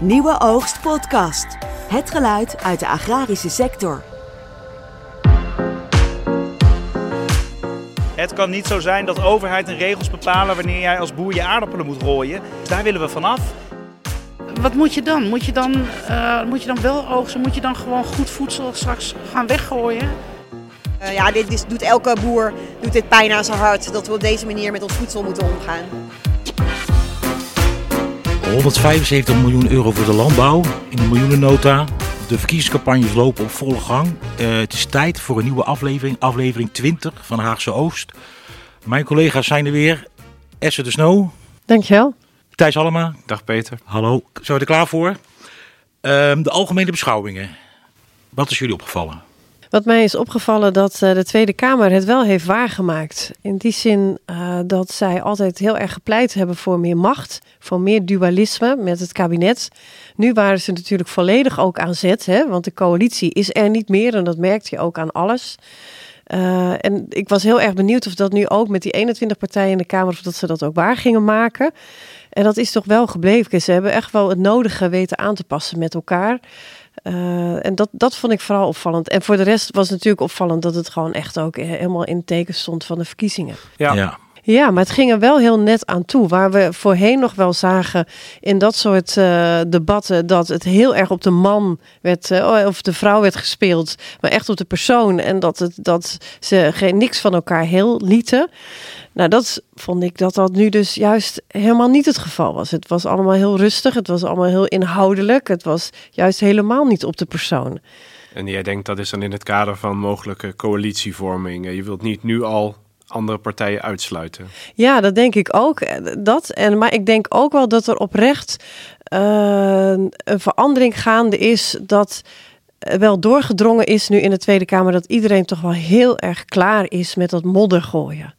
Nieuwe Oogst Podcast. Het geluid uit de agrarische sector. Het kan niet zo zijn dat overheid en regels bepalen wanneer jij als boer je aardappelen moet rooien. Dus daar willen we vanaf. Wat moet je dan? Moet je dan, uh, moet je dan wel oogsten? Moet je dan gewoon goed voedsel straks gaan weggooien? Uh, ja, dit is, doet elke boer doet dit pijn aan zijn hart dat we op deze manier met ons voedsel moeten omgaan. 175 miljoen euro voor de landbouw in de miljoenennota. De verkiezingscampagnes lopen op volle gang. Uh, het is tijd voor een nieuwe aflevering, aflevering 20 van Haagse Oost. Mijn collega's zijn er weer. Esther de Snow. Dankjewel. Thijs Allema. Dag Peter. Hallo. Zijn we er klaar voor? Uh, de algemene beschouwingen. Wat is jullie opgevallen? Wat mij is opgevallen dat uh, de Tweede Kamer het wel heeft waargemaakt. In die zin uh, dat zij altijd heel erg gepleit hebben voor meer macht, voor meer dualisme met het kabinet. Nu waren ze natuurlijk volledig ook aan zet, hè, want de coalitie is er niet meer en dat merkt je ook aan alles. Uh, en ik was heel erg benieuwd of dat nu ook met die 21 partijen in de Kamer, of dat ze dat ook waar gingen maken. En dat is toch wel gebleven. Ze hebben echt wel het nodige weten aan te passen met elkaar. Uh, en dat, dat vond ik vooral opvallend. En voor de rest was het natuurlijk opvallend dat het gewoon echt ook helemaal in teken stond van de verkiezingen. Ja. ja. Ja, maar het ging er wel heel net aan toe. Waar we voorheen nog wel zagen in dat soort uh, debatten dat het heel erg op de man werd, uh, of de vrouw werd gespeeld, maar echt op de persoon. En dat, het, dat ze geen, niks van elkaar heel lieten. Nou, dat vond ik dat dat nu dus juist helemaal niet het geval was. Het was allemaal heel rustig, het was allemaal heel inhoudelijk. Het was juist helemaal niet op de persoon. En jij denkt dat is dan in het kader van mogelijke coalitievorming. Je wilt niet nu al andere partijen uitsluiten. Ja, dat denk ik ook. Dat. En, maar ik denk ook wel dat er oprecht uh, een verandering gaande is dat wel doorgedrongen is nu in de Tweede Kamer dat iedereen toch wel heel erg klaar is met dat modder gooien.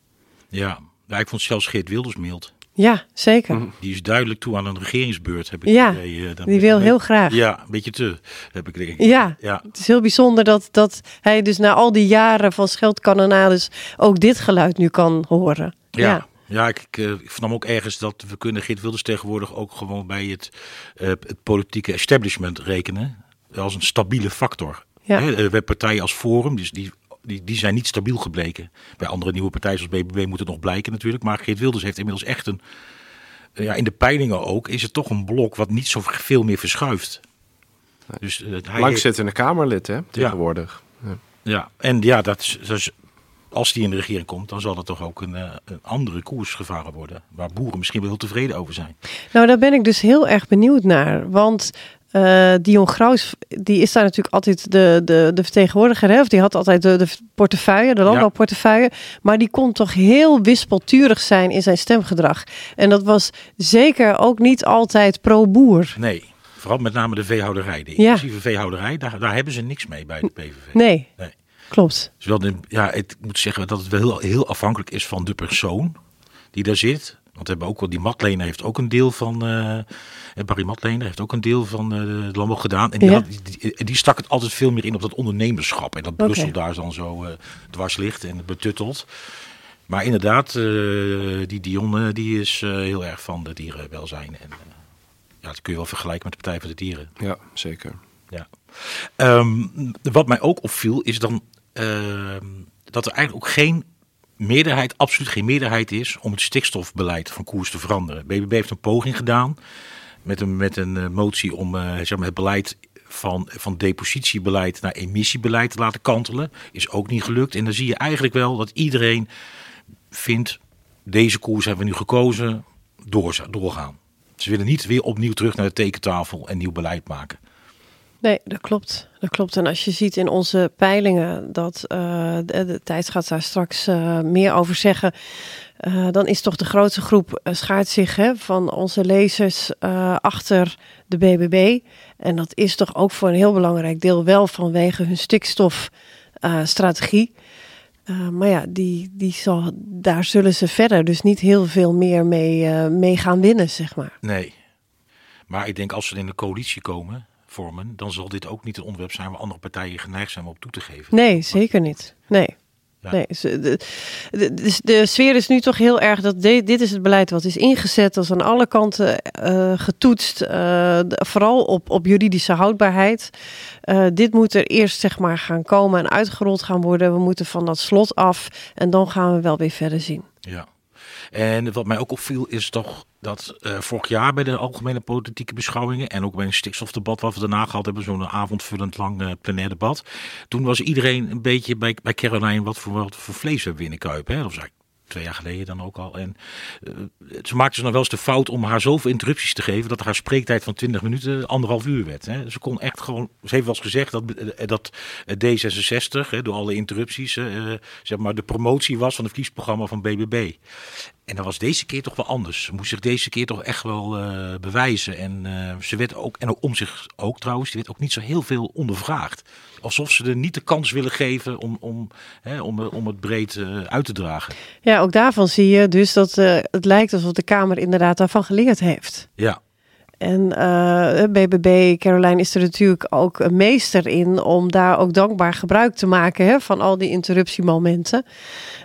Ja, ja ik vond zelfs Geert Wilders mild. Ja, zeker. Die is duidelijk toe aan een regeringsbeurt. Heb ik ja, idee, dan die wil heel graag. Ja, een beetje te, heb ik denk ik. Ja, ja, het is heel bijzonder dat, dat hij dus na al die jaren van scheldkanonades ook dit geluid nu kan horen. Ja. ja. Ja, ik, ik, ik vernam ook ergens dat we kunnen Geert Wilders tegenwoordig ook gewoon bij het, uh, het politieke establishment rekenen. Als een stabiele factor. Ja. He, we hebben partijen als Forum, dus die die, die zijn niet stabiel gebleken. Bij andere nieuwe partijen zoals BBB moet het nog blijken natuurlijk. Maar Geert Wilders heeft inmiddels echt een... Ja, in de peilingen ook is het toch een blok wat niet zo veel meer verschuift. Dus, uh, hij Langzittende Kamerlid hè, tegenwoordig. Ja, ja. en ja, dat is, dat is, als die in de regering komt, dan zal er toch ook een, uh, een andere koers gevaren worden. Waar boeren misschien wel heel tevreden over zijn. Nou, daar ben ik dus heel erg benieuwd naar. Want uh, Dion Graus, die is daar natuurlijk altijd de, de, de vertegenwoordiger. Hè? Of die had altijd de, de portefeuille, de landbouwportefeuille. Ja. Maar die kon toch heel wispelturig zijn in zijn stemgedrag. En dat was zeker ook niet altijd pro-boer. Nee, vooral met name de veehouderij. De inclusieve ja. veehouderij, daar, daar hebben ze niks mee bij de PVV. Nee, nee. klopt. Dus wel de, ja, ik moet zeggen dat het wel heel, heel afhankelijk is van de persoon die daar zit. Want we hebben ook wel, die Matlener heeft ook een deel van, uh, Barry Matlener heeft ook een deel van uh, de landbouw gedaan. En die, Ja. had, die, die stak het altijd veel meer in op dat ondernemerschap. En dat. Brussel daar dan zo uh, dwars ligt en betuttelt. Maar inderdaad, uh, die Dion uh, die is uh, heel erg van de dierenwelzijn. En ja, dat kun je wel vergelijken met de Partij voor de Dieren. Ja, zeker. Ja. Um, wat mij ook opviel is dan ehm, dat er eigenlijk ook geen meerderheid, absoluut geen meerderheid is om het stikstofbeleid van koers te veranderen. BBB heeft een poging gedaan met een, met een uh, motie om uh, zeg maar het beleid van, van depositiebeleid naar emissiebeleid te laten kantelen. Is ook niet gelukt. En dan zie je eigenlijk wel dat iedereen vindt, deze koers hebben we nu gekozen, door, doorgaan. Ze willen niet weer opnieuw terug naar de tekentafel en nieuw beleid maken. Nee, dat klopt. Dat klopt. En als je ziet in onze peilingen dat uh, de, tijd gaat daar straks uh, meer over zeggen. Uh, dan is toch de grootste groep schaart zich hè, van onze lezers achter de BBB. En dat is toch ook voor een heel belangrijk deel wel vanwege hun stikstofstrategie. maar ja, die, die zal, daar zullen ze verder dus niet heel veel meer mee, mee gaan winnen, zeg maar. Nee. Maar ik denk als ze in de coalitie komen, vormen, dan zal dit ook niet een onderwerp zijn waar andere partijen geneigd zijn om op toe te geven. Nee, zeker niet. Nee. Ja. Nee, de, de, de, sfeer is nu toch heel erg dat de- dit is het beleid wat is ingezet. Dat is aan alle kanten eh, getoetst. eh, vooral op, op juridische houdbaarheid. Eh, dit moet er eerst zeg maar gaan komen en uitgerold gaan worden. We moeten van dat slot af en dan gaan we wel weer verder zien. Ja. En wat mij ook opviel is toch dat eh, vorig jaar bij de algemene politieke beschouwingen en ook bij een stikstofdebat wat we daarna gehad hebben, zo'n avondvullend lang eh, plenair debat. Toen was iedereen een beetje bij, bij Caroline wat voor, wat voor vlees we in de kuip. Hè? Dat was twee jaar geleden dan ook al. En eh, ze maakte ze nog wel eens de fout om haar zoveel interrupties te geven dat haar spreektijd van 20 minuten anderhalf uur werd. Hè? Ze kon echt gewoon, ze heeft wel eens gezegd dat, dat eh, D66 hè, door alle interrupties zeg maar de promotie was van het verkiezingsprogramma van BBB. En dat was deze keer toch wel anders. Ze moest zich deze keer toch echt wel eh, bewijzen. En eh, ze werd ook, en ook om zich ook trouwens, die werd ook niet zo heel veel ondervraagd. Alsof ze er niet de kans willen geven om, om, hè, om, om het breed eh, uit te dragen. Ja, ook daarvan zie je dus dat eh, het lijkt alsof de Kamer inderdaad daarvan geleerd heeft. Ja, En eh, BBB, Caroline is er natuurlijk ook een meester in om daar ook dankbaar gebruik te maken hè, van al die interruptiemomenten.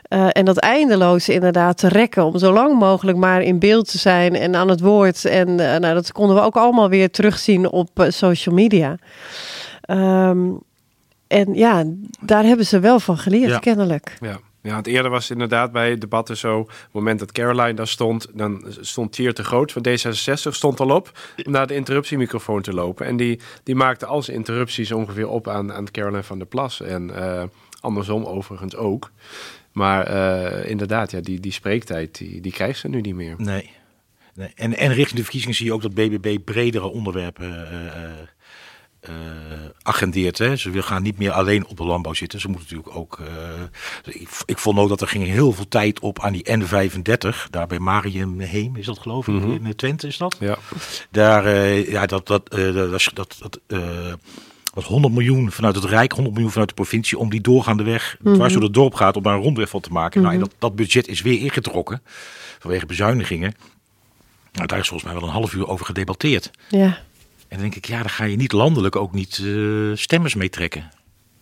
Eh, en dat eindeloos inderdaad te rekken om zo lang mogelijk maar in beeld te zijn en aan het woord. En eh, nou, dat konden we ook allemaal weer terugzien op social media. Ehm, en ja, daar hebben ze wel van geleerd, Ja. kennelijk. Ja. Ja, want eerder was het inderdaad bij debatten zo... op het moment dat Caroline daar stond... dan stond Thier te groot van D66 stond al op... om naar de interruptiemicrofoon te lopen. En die, die maakte al zijn interrupties ongeveer op aan, aan Caroline van der Plas. En eh, andersom overigens ook. Maar eh, inderdaad, ja, die, die spreektijd die, die krijgt ze nu niet meer. nee. nee. En, en richting de verkiezingen zie je ook dat BBB bredere onderwerpen eh, eh, agendeert. Hè. Ze wil- gaan niet meer alleen op de landbouw zitten. Ze moeten natuurlijk ook. eh, ik, ik vond ook dat er ging heel veel tijd op aan die N35. Daar bij Marium Heem is dat geloof ik. In eh, Twente is dat. Ja. Daar, eh, ja, dat, dat, eh, dat, dat, dat, eh, wat 100 miljoen vanuit het Rijk, 100 miljoen vanuit de provincie, om die doorgaande weg, dwars door het dorp gaat, om daar een rondweg van te maken. nou, en dat, dat budget is weer ingetrokken vanwege bezuinigingen. Nou, daar is volgens mij wel een half uur over gedebatteerd. Ja. En dan denk ik, ja, daar ga je niet landelijk ook niet eh, stemmers mee trekken.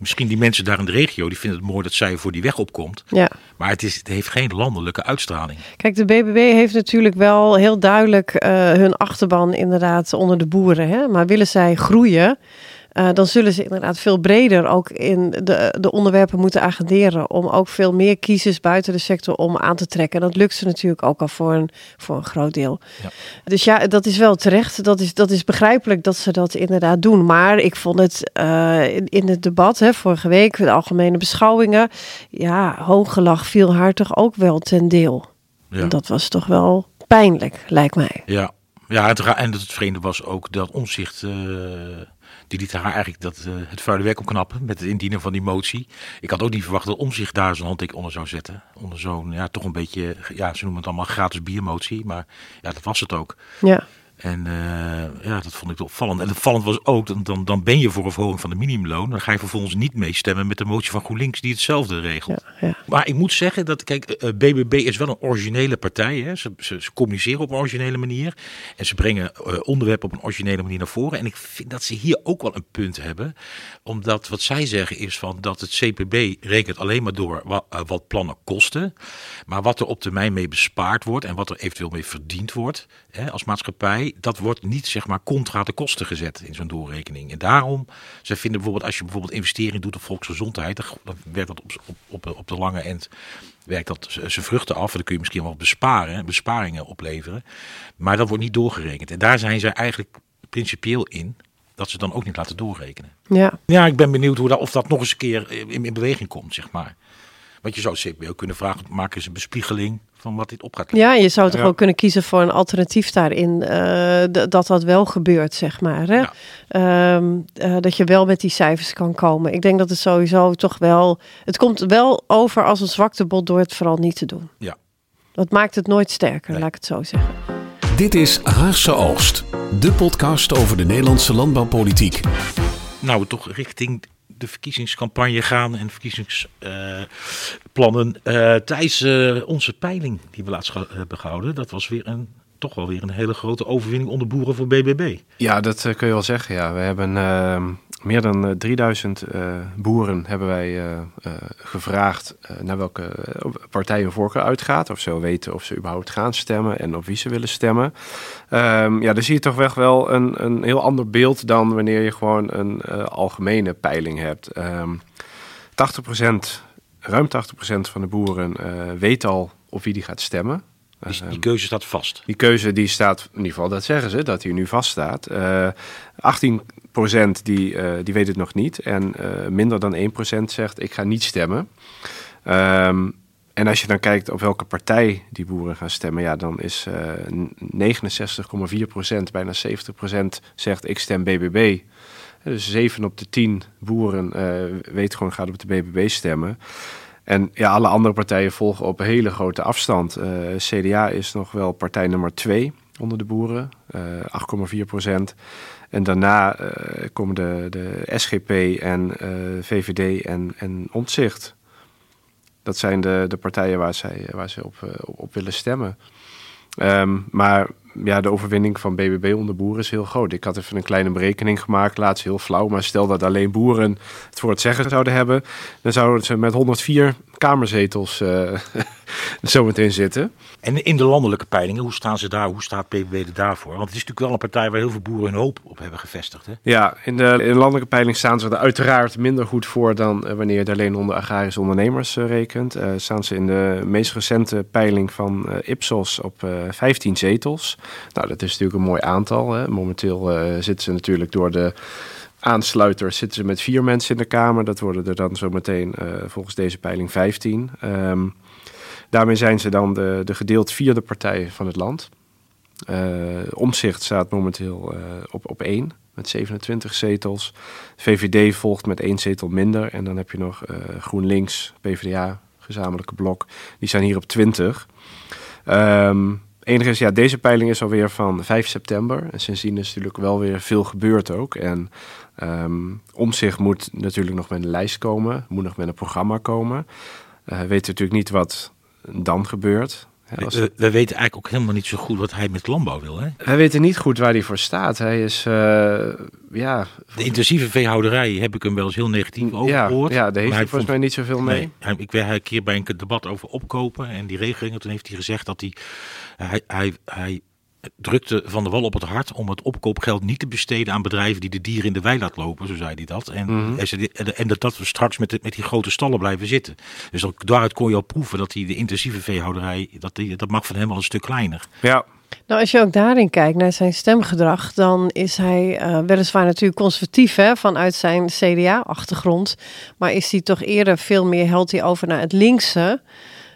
Misschien die mensen daar in de regio, die vinden het mooi dat zij voor die weg opkomt. ja. Maar het, is, het heeft geen landelijke uitstraling. Kijk, de BBB heeft natuurlijk wel heel duidelijk eh, hun achterban inderdaad onder de boeren. Hè? Maar willen zij groeien, eh, dan zullen ze inderdaad veel breder ook in de, de onderwerpen moeten agenderen. Om ook veel meer kiezers buiten de sector om aan te trekken. En dat lukt ze natuurlijk ook al voor een, voor een groot deel. Ja. Dus ja, dat is wel terecht. Dat is, dat is begrijpelijk dat ze dat inderdaad doen. Maar ik vond het eh, in, in het debat hè, vorige week, de algemene beschouwingen. Ja, hooggelach viel haar toch ook wel ten deel. Ja. En Dat was toch wel pijnlijk, lijkt mij. Ja, ja het, en het vreemde was ook dat omzicht. Die liet haar eigenlijk dat, eh, het vuile werk opknappen met het indienen van die motie. Ik had ook niet verwacht dat omzicht daar zijn handtekening onder zou zetten. Onder zo'n, ja, toch een beetje, ja, ze noemen het allemaal gratis biermotie. Maar ja, dat was het ook. Ja, En eh, ja, dat vond ik opvallend. En opvallend was ook, dan, dan, dan ben je voor een verhoging van de minimumloon. Dan ga je vervolgens niet meestemmen met de motie van GroenLinks die hetzelfde regelt. ja, ja. Maar ik moet zeggen dat, kijk, eh, BBB is wel een originele partij. Hè. Ze, ze, ze communiceren op een originele manier. En ze brengen eh, onderwerpen op een originele manier naar voren. En ik vind dat ze hier ook wel een punt hebben. Omdat wat zij zeggen is van dat het CPB rekent alleen maar door wat, eh, wat plannen kosten. Maar wat er op termijn mee bespaard wordt en wat er eventueel mee verdiend wordt hè, als maatschappij. Dat wordt niet zeg maar contra de kosten gezet in zo'n doorrekening. En daarom, ze vinden bijvoorbeeld als je bijvoorbeeld investering doet op volksgezondheid. Dan, werkt dat op, op, op, op de lange end werkt dat zijn vruchten af. En dan kun je misschien wel besparen, besparingen opleveren. Maar dat wordt niet doorgerekend. En daar zijn zij eigenlijk principieel in dat ze dan ook niet laten doorrekenen. ja. Ja, ik ben benieuwd hoe dat, of dat nog eens een keer in, in beweging komt, zeg maar. Want je zou het CPO kunnen vragen, maken ze een bespiegeling van wat dit op gaat leveren. ja je zou toch Ja. ook kunnen kiezen voor een alternatief daarin. eh, dat dat wel gebeurt, zeg maar. Hè? Ja. Ehm, eh, dat je wel met die cijfers kan komen. Ik denk dat het sowieso toch wel... Het komt wel over als een zwaktebod door het vooral niet te doen. Ja. Dat maakt het nooit sterker, Nee. laat ik het zo zeggen. Dit is Haagse Oogst, de podcast over de Nederlandse landbouwpolitiek. Nou, we toch richting de verkiezingscampagne gaan en verkiezingsplannen. Eh tijdens eh, onze peiling die we laatst hebben gehouden, dat was weer een, toch wel weer een hele grote overwinning onder boeren voor BBB. Ja, dat eh, kun je wel zeggen. Ja. We hebben ehm, Meer dan eh, 3000 eh, boeren hebben wij eh, eh, gevraagd eh, naar welke eh, partij hun voorkeur uitgaat. Of ze wel weten of ze überhaupt gaan stemmen en op wie ze willen stemmen. Ehm, ja, dan zie je toch echt wel een, een heel ander beeld dan wanneer je gewoon een eh, algemene peiling hebt. Ehm 80%, ruim 80% van de boeren eh, weet al op wie die gaat stemmen. Die, Ehm, die keuze staat vast. die keuze die staat, in ieder geval dat zeggen ze, dat die nu vaststaat. Eh 18% die, eh, die weet het nog niet. En eh, minder dan 1% zegt ik ga niet stemmen. Ehm, en als je dan kijkt op welke partij die boeren gaan stemmen, ja, dan is eh 69,4%, bijna 70% zegt ik stem BBB. Dus 7 op de 10 boeren eh weet gewoon gaat op de BBB stemmen. En ja, alle andere partijen volgen op hele grote afstand. Eh, CDA is nog wel partij nummer 2 onder de boeren, eh 8,4 procent. En daarna eh, komen de, de SGP en eh, VVD en, en Omtzigt. Dat zijn de, de partijen waar zij, waar zij op, eh, op, op willen stemmen. Ehm, maar ja, de overwinning van BBB onder boeren is heel groot. Ik had even een kleine berekening gemaakt, laatst heel flauw. Maar stel dat alleen boeren het voor het zeggen zouden hebben... dan zouden ze met 104 kamerzetels eh zometeen zitten. En in de landelijke peilingen, hoe staan ze daar? Hoe staat PVV er daarvoor? Want het is natuurlijk wel een partij waar heel veel boeren hun hoop op hebben gevestigd. Hè? Ja, in de, in de landelijke peiling staan ze er uiteraard minder goed voor... dan eh, wanneer je het alleen onder agrarische ondernemers eh, rekent. Eh, staan ze in de meest recente peiling van Ipsos op eh 15 zetels. Nou, dat is natuurlijk een mooi aantal. Hè. Momenteel zitten ze natuurlijk door de aansluiters zitten ze met vier mensen in de Kamer. Dat worden er dan zometeen uh, volgens deze peiling 15. Um, daarmee zijn ze dan de, de gedeeld vierde partij van het land. Uh, Omzicht staat momenteel uh, op, op één met 27 zetels. VVD volgt met één zetel minder. En dan heb je nog uh, GroenLinks, PvdA, gezamenlijke blok. Die zijn hier op 20. Um, enige is, ja, deze peiling is alweer van 5 september. En sindsdien is natuurlijk wel weer veel gebeurd ook. En um, Omzicht moet natuurlijk nog met een lijst komen. Moet nog met een programma komen. Uh, we weten natuurlijk niet wat dan gebeurt. We, we, weten eigenlijk ook helemaal niet zo goed wat hij met landbouw wil. Hè? Hij weet niet goed waar hij voor staat. Hij is, uh, ja... De intensieve veehouderij heb ik hem wel eens heel negatief over ja, gehoord. Ja, daar heeft hij volgens mij niet zoveel mee. Nee, hij, ik werd een keer bij een debat over opkopen en die regelingen. Toen heeft hij gezegd dat hij, hij, hij, hij drukte Van der Wal op het hart om het opkoopgeld niet te besteden aan bedrijven die de dieren in de wei laat lopen, zo zei hij dat. En, Mhm. mm -hmm. en dat, dat we straks met, de, met die grote stallen blijven zitten. Dus dat, daaruit kon je al proeven dat hij de intensieve veehouderij, dat, die, dat mag van hem wel een stuk kleiner. Ja. Nou, als je ook daarin kijkt naar zijn stemgedrag, dan is hij uh, weliswaar natuurlijk conservatief hè, vanuit zijn CDA-achtergrond. Maar is hij toch eerder veel meer helt hij over naar het linkse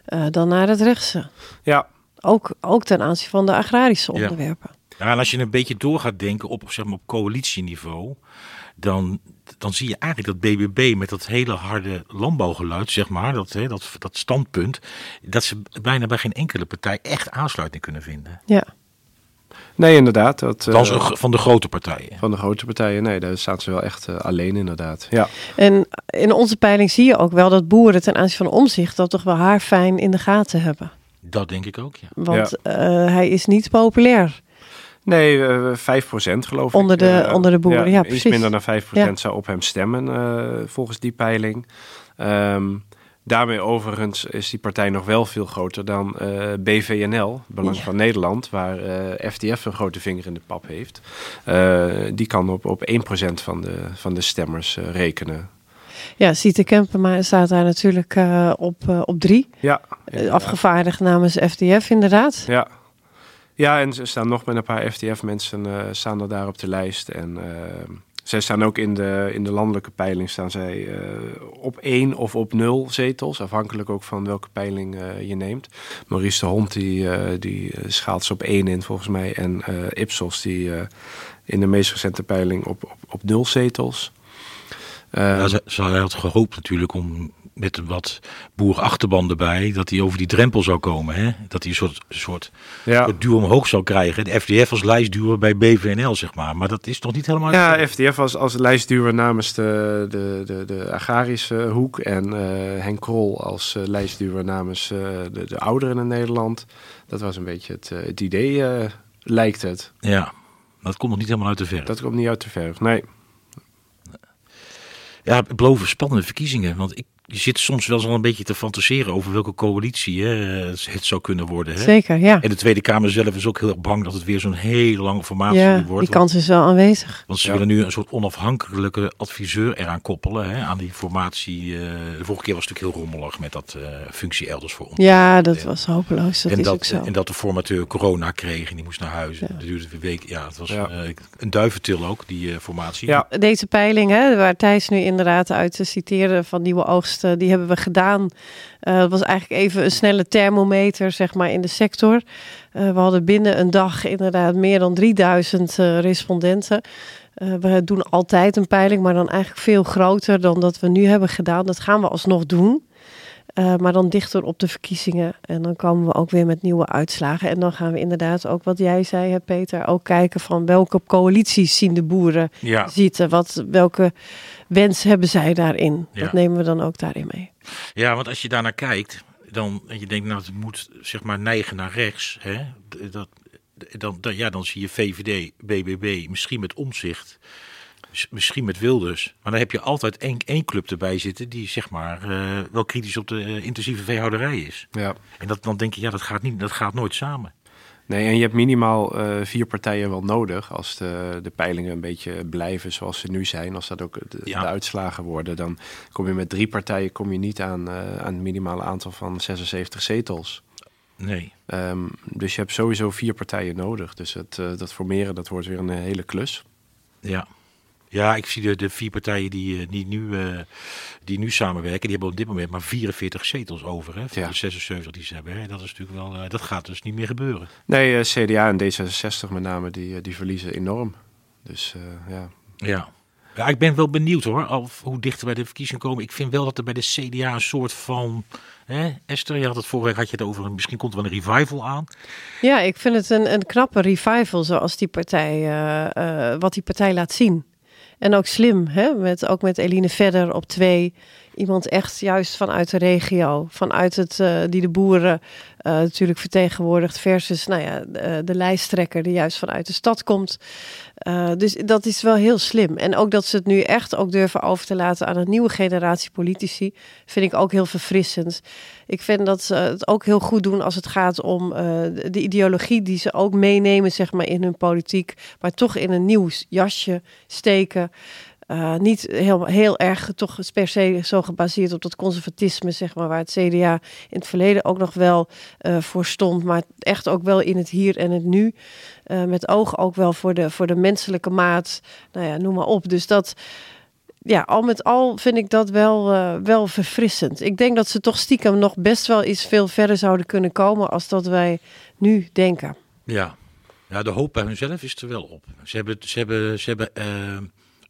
uh, dan naar het rechtse. Ja, ook, ook ten aanzien van de agrarische onderwerpen. Ja. ja, en als je een beetje door gaat denken op, zeg maar, op coalitieniveau, dan, dan zie je eigenlijk dat BBB met dat hele harde landbouwgeluid, zeg maar, dat, hè, dat, dat standpunt, dat ze bijna bij geen enkele partij echt aansluiting kunnen vinden. Ja. Nee, inderdaad. Dat, uh, van de grote partijen. Van de grote partijen, nee, daar staan ze wel echt uh, alleen inderdaad. Ja. En in onze peiling zie je ook wel dat boeren ten aanzien van omzicht dat toch wel haar fijn in de gaten hebben. Dat denk ik ook, ja. Want ja. Uh, hij is niet populair. Nee, uh, 5% geloof onder ik. De, uh, onder de boeren, ja, ja Iets minder dan 5% ja. zou op hem stemmen uh, volgens die peiling. Um, daarmee overigens is die partij nog wel veel groter dan uh, BVNL, Belang ja. van Nederland, waar uh, FDF een grote vinger in de pap heeft. Uh, die kan op, op 1% van de, van de stemmers rekenen. Ja, Siete Kempenma staat daar natuurlijk uh, op, uh, op drie. Ja. Afgevaardigd namens FDF, inderdaad. Ja. Ja, en ze staan nog met een paar FDF-mensen uh, staan er daar op de lijst. En zij staan ook in de, in de landelijke peiling staan zij op één of op nul zetels. Afhankelijk ook van welke peiling je neemt. Maurice de Hond die, die schaalt ze op één in volgens mij. En Ipsos die in de meest recente peiling op, op, op nul zetels. Uh, ja, ze, ze had gehoopt natuurlijk om met wat boerachterban erbij, dat hij over die drempel zou komen. Hè? Dat hij een soort, soort, ja. soort duw omhoog zou krijgen. De FDF als lijstduwer bij BVNL, zeg maar. Maar dat is toch niet helemaal... Ja, FDF als, als lijstduwer namens de, de, de, de agrarische hoek. En uh, Henk Krol als uh, lijstduwer namens uh, de, de ouderen in Nederland. Dat was een beetje het, het idee, lijkt het. Ja, dat komt nog niet helemaal uit de verf. Dat komt niet uit de verf, nee. Ja, beloven spannende verkiezingen. Want ik, je zit soms wel eens al een beetje te fantaseren over welke coalitie hè, het zou kunnen worden. Hè? Zeker, ja. En de Tweede Kamer zelf is ook heel erg bang dat het weer zo'n hele lange formatie Ja, wordt. die Want- kans is wel aanwezig. Want ze Ja. willen nu een soort onafhankelijke adviseur eraan koppelen. Hè, aan die formatie. eh, de vorige keer was het natuurlijk heel rommelig met dat eh, functie elders voor ons. Ja, dat was hopeloos. Dat en, is dat, ook zo. en dat de formateur corona kreeg en die moest naar huis. Ja. Dat duurde een week. Ja, het was Ja. eh, een duiventil ook, die eh, formatie. Ja. Deze peiling, hè, waar Thijs nu inderdaad uit te citeren van Nieuwe Oogsten, die hebben we gedaan. Eh, Het was eigenlijk even een snelle thermometer, zeg maar, in de sector. Eh, we hadden binnen een dag inderdaad meer dan 3000 eh, respondenten. Eh, we doen altijd een peiling, maar dan eigenlijk veel groter dan dat we nu hebben gedaan. Dat gaan we alsnog doen. Eh, maar dan dichter op de verkiezingen. En dan komen we ook weer met nieuwe uitslagen. En dan gaan we inderdaad ook, wat jij zei, hè, Peter, ook kijken van welke coalities zien de boeren Ja. zitten. Wat, welke wens hebben zij daarin? Ja. Dat nemen we dan ook daarin mee. Ja, want als je daarnaar kijkt, dan en je denkt, nou, het moet zeg maar neigen naar rechts. Hè? Dat, dan, dan, ja, dan zie je VVD, BBB, misschien met omzicht, misschien met Wilders. Maar dan heb je altijd één, één club erbij zitten die zeg maar eh, wel kritisch op de eh, intensieve veehouderij is. Ja. En dat, dan denk je, ja, dat gaat, niet, dat gaat nooit samen. Nee, en je hebt minimaal eh, vier partijen wel nodig. Als de, de peilingen een beetje blijven zoals ze nu zijn. Als dat ook de, Ja. de uitslagen worden. Dan kom je met drie partijen kom je niet aan, aan het minimale aantal van 76 zetels. Nee. Ehm, dus je hebt sowieso vier partijen nodig. Dus het, dat formeren, dat wordt weer een hele klus. Ja. Ja, ik zie de, de vier partijen die, eh, die, nu, eh, die nu samenwerken, die hebben op dit moment maar 44 zetels over. Hè, van Ja. de 76 die ze hebben. Hè. Dat is natuurlijk wel, eh, dat gaat dus niet meer gebeuren. Nee, CDA en D66 met name, die, die verliezen enorm. Dus eh, ja. Ja. Ja, ik ben wel benieuwd hoor, of hoe dichter bij de verkiezingen komen. Ik vind wel dat er bij de CDA een soort van... Hè, Esther, je had het vorige week had je het over, misschien komt er wel een revival aan. Ja, ik vind het een, een knappe revival zoals die partij, wat die partij laat zien. En ook slim, hè? Met, ook met Eline Verder op twee. Iemand echt juist vanuit de regio, vanuit het, eh, die de boeren eh, natuurlijk vertegenwoordigt. Versus nou ja, de, de lijsttrekker die juist vanuit de stad komt. Eh, dus dat is wel heel slim. En ook dat ze het nu echt ook durven over te laten aan een nieuwe generatie politici. Vind ik ook heel verfrissend. Ik vind dat ze het ook heel goed doen als het gaat om eh, de ideologie die ze ook meenemen zeg maar, in hun politiek. Maar toch in een nieuw jasje steken. Eh, niet heel, heel erg toch per se zo gebaseerd op dat conservatisme, zeg maar, waar het CDA in het verleden ook nog wel eh, voor stond, maar echt ook wel in het hier en het nu. Eh, met oog ook wel voor de, voor de menselijke maat, nou ja, noem maar op. Dus dat, ja, al met al vind ik dat wel, wel verfrissend. Ik denk dat ze toch stiekem nog best wel iets veel verder zouden kunnen komen als dat wij nu denken. Ja. ja, de hoop bij hunzelf is er wel op. Ze hebben, ze hebben, ze hebben eh,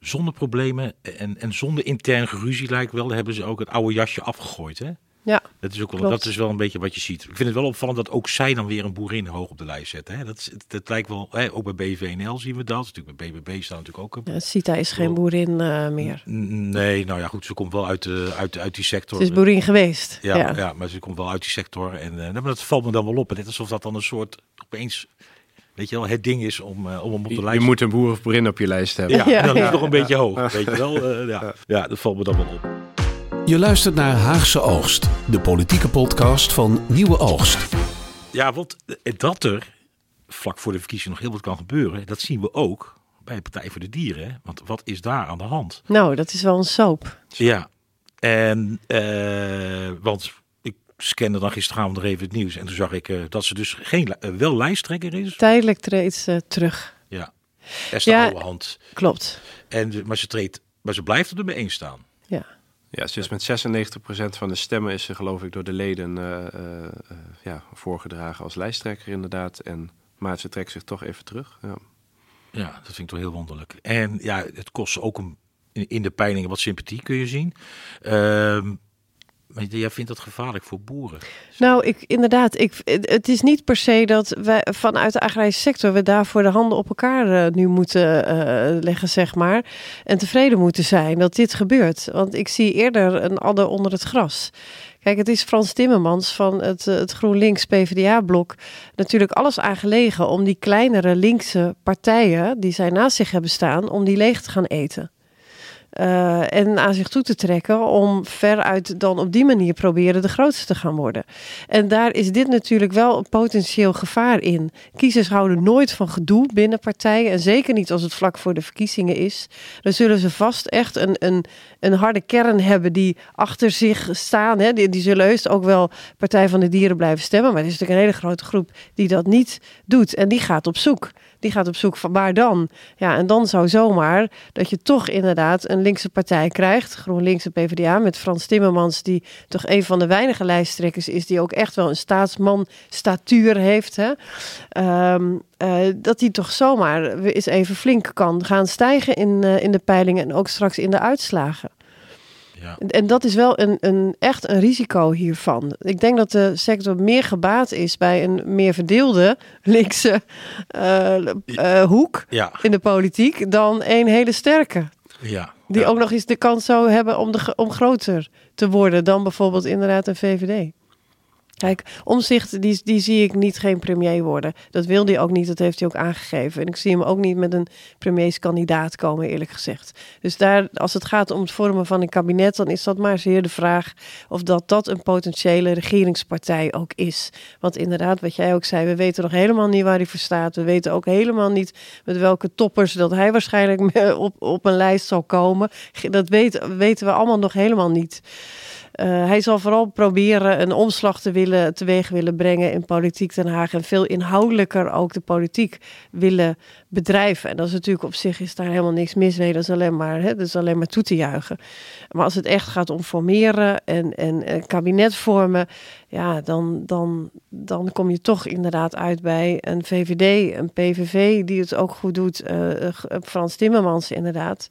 zonder problemen en, en zonder intern geruzie lijkt wel, hebben ze ook het oude jasje afgegooid. Hè? Ja, Dat is, ook wel, Klopt. dat is wel een beetje wat je ziet. Ik vind het wel opvallend dat ook zij dan weer een boerin hoog op de lijst zetten. Hè? Dat, is- dat lijkt wel, hè? ook bij BVNL zien we dat. Natuurlijk bij BBB staat natuurlijk ook een ja Sita is geen boerin eh, meer. Nee, nou ja, goed, ze komt wel uit, de, uit, uit die sector. Ze is boerin geweest. ja, Ja, ja. maar ze komt wel uit die sector. En maar dat valt me dan wel op. Net alsof dat dan een soort, opeens, weet je wel, het ding is om, eh, om hem op de Je, lijst je moet een boer of boerin op je lijst hebben. Ja, Ja, dan is nog een beetje hoog, weet je wel. eh, ja. ja, dat valt me dan wel op. Je luistert naar Haagse Oogst, de politieke podcast van Nieuwe Oogst. Ja, want eh, dat er vlak voor de verkiezingen nog heel wat kan gebeuren, dat zien we ook bij de Partij voor de Dieren. Want wat is daar aan de hand? Nou, dat is wel een soap. Ja, en eh, want scande dan gisteravond nog even het nieuws en toen zag ik eh, dat ze dus geen, eh, wel lijsttrekker is. Tijdelijk treedt ze terug. Ja, Esther Ja. Ouwehand. Klopt. En, de- maar, ze treedt, maar ze blijft er mee eens staan. Ja. Ja, ze is met 96% van de stemmen is ze geloof ik door de leden eh, eh, eh, ja, voorgedragen als lijsttrekker inderdaad. En, maar ze trekt zich toch even terug. Ja. Ja, dat vind ik toch heel wonderlijk. En ja, het kost ook een, in, in de peilingen wat sympathie, kun je zien. Ehm, maar jij vindt dat gevaarlijk voor boeren? Nou, ik, inderdaad, ik, het is niet per se dat wij vanuit de agrarische sector we daarvoor de handen op elkaar eh, nu moeten eh, leggen, zeg maar. En tevreden moeten zijn dat dit gebeurt. Want ik zie eerder een adder onder het gras. Kijk, het is Frans Timmermans van het, eh, het GroenLinks PvdA-blok natuurlijk alles aangelegen om die kleinere linkse partijen die zij naast zich hebben staan, om die leeg te gaan eten. Eh, en aan zich toe te trekken om veruit dan op die manier proberen de grootste te gaan worden. En daar is dit natuurlijk wel een potentieel gevaar in. Kiezers houden nooit van gedoe binnen partijen en zeker niet als het vlak voor de verkiezingen is. Dan zullen ze vast echt een, een, een harde kern hebben die achter zich staan. Hè. Die, zullen heus ook wel Partij van de Dieren blijven stemmen, maar er is natuurlijk een hele grote groep die dat niet doet en die gaat op zoek. Die gaat op zoek van waar dan? Ja, en dan zou zomaar dat je toch inderdaad een linkse partij krijgt. GroenLinks en PvdA met Frans Timmermans, die toch een van de weinige lijsttrekkers is die ook echt wel een staatsman statuur heeft. Hè? Ehm, eh, dat die toch zomaar eens even flink kan gaan stijgen in, eh, in de peilingen en ook straks in de uitslagen. Ja. En- dat is wel een, een, echt een risico hiervan. Ik denk dat de sector meer gebaat is bij een meer verdeelde linkse eh, hoek Ja, in de politiek dan een hele sterke. Ja. Die ja. ook nog eens de kans zou hebben om, de, om groter te worden dan bijvoorbeeld inderdaad een VVD. Kijk, Omzicht, die, die zie ik niet geen premier worden. Dat wil hij ook niet, dat heeft hij ook aangegeven. En ik zie hem ook niet met een premierskandidaat komen, eerlijk gezegd. Dus daar, als het gaat om het vormen van een kabinet, dan is dat maar zeer de vraag of dat dat een potentiële regeringspartij ook is. Want inderdaad, wat jij ook zei, we weten nog helemaal niet waar hij voor staat. We weten ook helemaal niet met welke toppers dat hij waarschijnlijk op, op een lijst zal komen. Dat weten, weten we allemaal nog helemaal niet. Eh, hij zal vooral proberen een omslag te willen, teweeg willen brengen in politiek Den Haag. En veel inhoudelijker ook de politiek willen bedrijven. En dat is natuurlijk op zich is daar helemaal niks mis mee. Dat is alleen maar, hè, dat is alleen maar toe te juichen. Maar als het echt gaat om formeren en, en kabinet vormen. Ja, dan, dan, dan kom je toch inderdaad uit bij een VVD, een PVV die het ook goed doet. eh, Frans Timmermans inderdaad.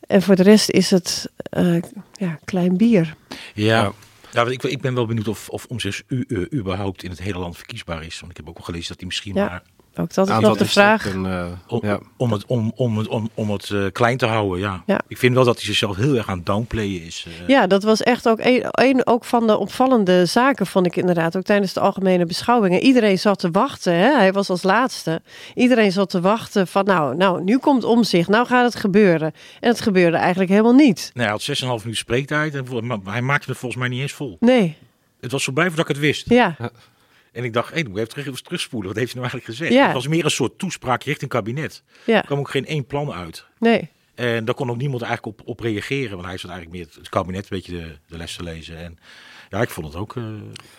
En voor de rest is het eh, ja, klein bier. Ja. Ja, want ik, ik ben wel benieuwd of, of u, eh, überhaupt in het hele land verkiesbaar is. Want ik heb ook al gelezen dat hij misschien Ja. maar Ook dat is nog de vraag. eh, om, ja. om het, om, om het, om, om het eh, klein te houden. Ja. Ja. Ik vind wel dat hij zichzelf heel erg aan het downplayen is. eh. Ja, dat was echt ook een, een ook van de opvallende zaken, vond ik inderdaad. Ook tijdens de algemene beschouwingen. Iedereen zat te wachten. Hè? Hij was als laatste. Iedereen zat te wachten van nou, nou, nu komt om zich. Nou gaat het gebeuren. En het gebeurde eigenlijk helemaal niet. Nou, hij had 6,5 minuten spreektijd. En hij maakte het volgens mij niet eens vol. Nee, Het was zo blij dat ik het wist. ja. En ik dacht, hé, dan moet ik even terug, terugspoelen. Wat heeft hij nou eigenlijk gezegd? Ja. Het was meer een soort toespraak richting kabinet. Ja, Er kwam ook geen één plan uit. nee. En daar kon ook niemand eigenlijk op, op reageren. Want hij zat eigenlijk meer het kabinet een beetje de, de les te lezen. En ja, ik vond het ook eh,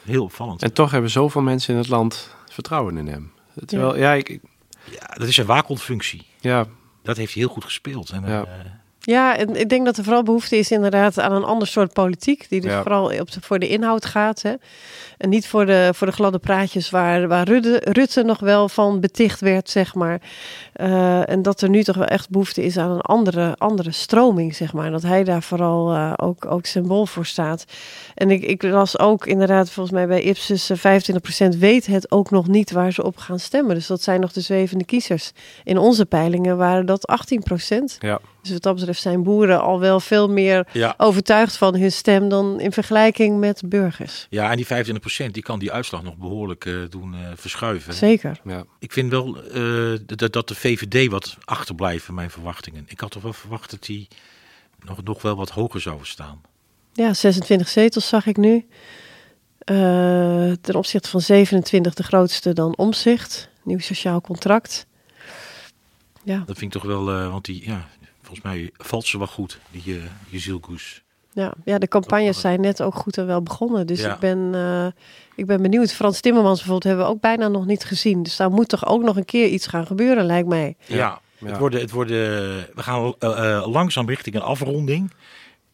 heel opvallend. En toch hebben zoveel mensen in het land vertrouwen in hem. Terwijl, ja, ik, ik- ja, dat is zijn waakhondfunctie. ja, Dat heeft hij heel goed gespeeld. En, Ja. eh, Ja, en ik denk dat er vooral behoefte is inderdaad aan een ander soort politiek. Die dus Ja. vooral op de, voor de inhoud gaat. Hè. En niet voor de, voor de gladde praatjes waar, waar Rutte, Rutte nog wel van beticht werd, zeg maar. Eh, en dat er nu toch wel echt behoefte is aan een andere, andere stroming, zeg maar. Dat hij daar vooral eh, ook, ook symbool voor staat. En ik, ik las ook inderdaad, volgens mij bij Ipsos, eh, 25% weet het ook nog niet waar ze op gaan stemmen. Dus dat zijn nog de zwevende kiezers. In onze peilingen waren dat 18%. ja. Dus wat dat betreft zijn boeren al wel veel meer ja. overtuigd van hun stem dan in vergelijking met burgers. ja, en die 25% die kan die uitslag nog behoorlijk eh, doen eh, verschuiven. Zeker. ja. Ik vind wel eh, dat, dat de VVD wat achterblijft in mijn verwachtingen. Ik had toch wel verwacht dat die nog, nog wel wat hoger zou staan. Ja, 26 zetels zag ik nu. Eh, ten opzichte van 27 de grootste dan omzicht. Nieuw sociaal contract. Ja, Dat vind ik toch wel, eh, want die, ja, volgens mij valt ze wel goed, die uh, Jezilkoes. ja. ja, de campagnes zijn net ook goed en wel begonnen. Dus Ja. ik, ben, eh, ik ben benieuwd. Frans Timmermans bijvoorbeeld hebben we ook bijna nog niet gezien. Dus daar moet toch ook nog een keer iets gaan gebeuren, lijkt mij. Ja, Ja. Het worden, het worden, we gaan eh, eh, langzaam richting een afronding.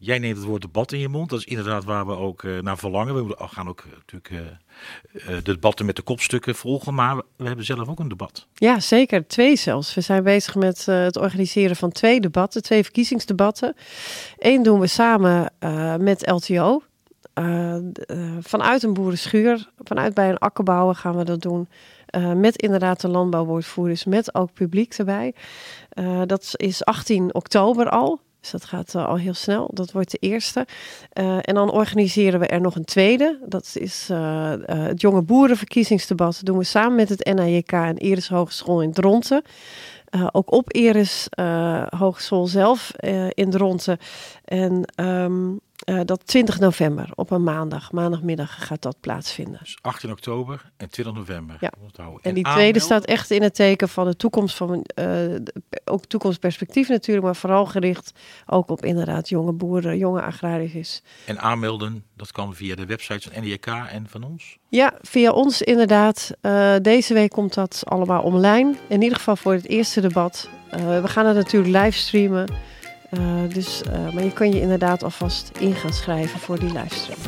Jij neemt het woord debat in je mond. Dat is inderdaad waar we ook eh, naar verlangen. We gaan ook eh, natuurlijk eh, de debatten met de kopstukken volgen. Maar we, hebben zelf ook een debat. Ja, zeker. Twee zelfs. We zijn bezig met het organiseren van twee debatten, twee verkiezingsdebatten. Eén doen we samen met LTO. Vanuit een boerenschuur, vanuit bij een akkerbouwer gaan we dat doen. Met inderdaad de landbouwwoordvoerders, met ook publiek erbij. Dat is 18 oktober al. Dus dat gaat eh, al heel snel. Dat wordt de eerste. Eh, en dan organiseren we er nog een tweede. Dat is eh, het Jonge Boerenverkiezingsdebat. Dat doen we samen met het NAJK en Iris Hogeschool in Dronten. Ook op Eris uh, Hogeschool zelf in Dronten. En um, uh, dat 20 november op een maandag, maandagmiddag gaat dat plaatsvinden. Dus 18 oktober en 20 november. Ja. En, en die tweede staat echt in het teken van de toekomst van uh, ook toekomstperspectief natuurlijk, maar vooral gericht ook op inderdaad jonge boeren, jonge agrariërs. En aanmelden, dat kan via de websites van NDK en van ons? Ja, via ons inderdaad. Uh, deze week komt dat allemaal online. In ieder geval voor het eerste debat. we gaan het natuurlijk livestreamen. Uh, dus, uh, maar je kan je inderdaad alvast in gaan schrijven voor die livestream.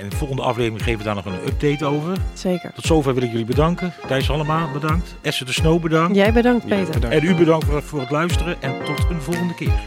In de volgende aflevering geven we daar nog een update over. Zeker. Tot zover wil ik jullie bedanken. Thijs allemaal bedankt. Esther de Snow bedankt. Jij bedankt Peter. Bedankt. En u bedankt voor het luisteren en tot een volgende keer.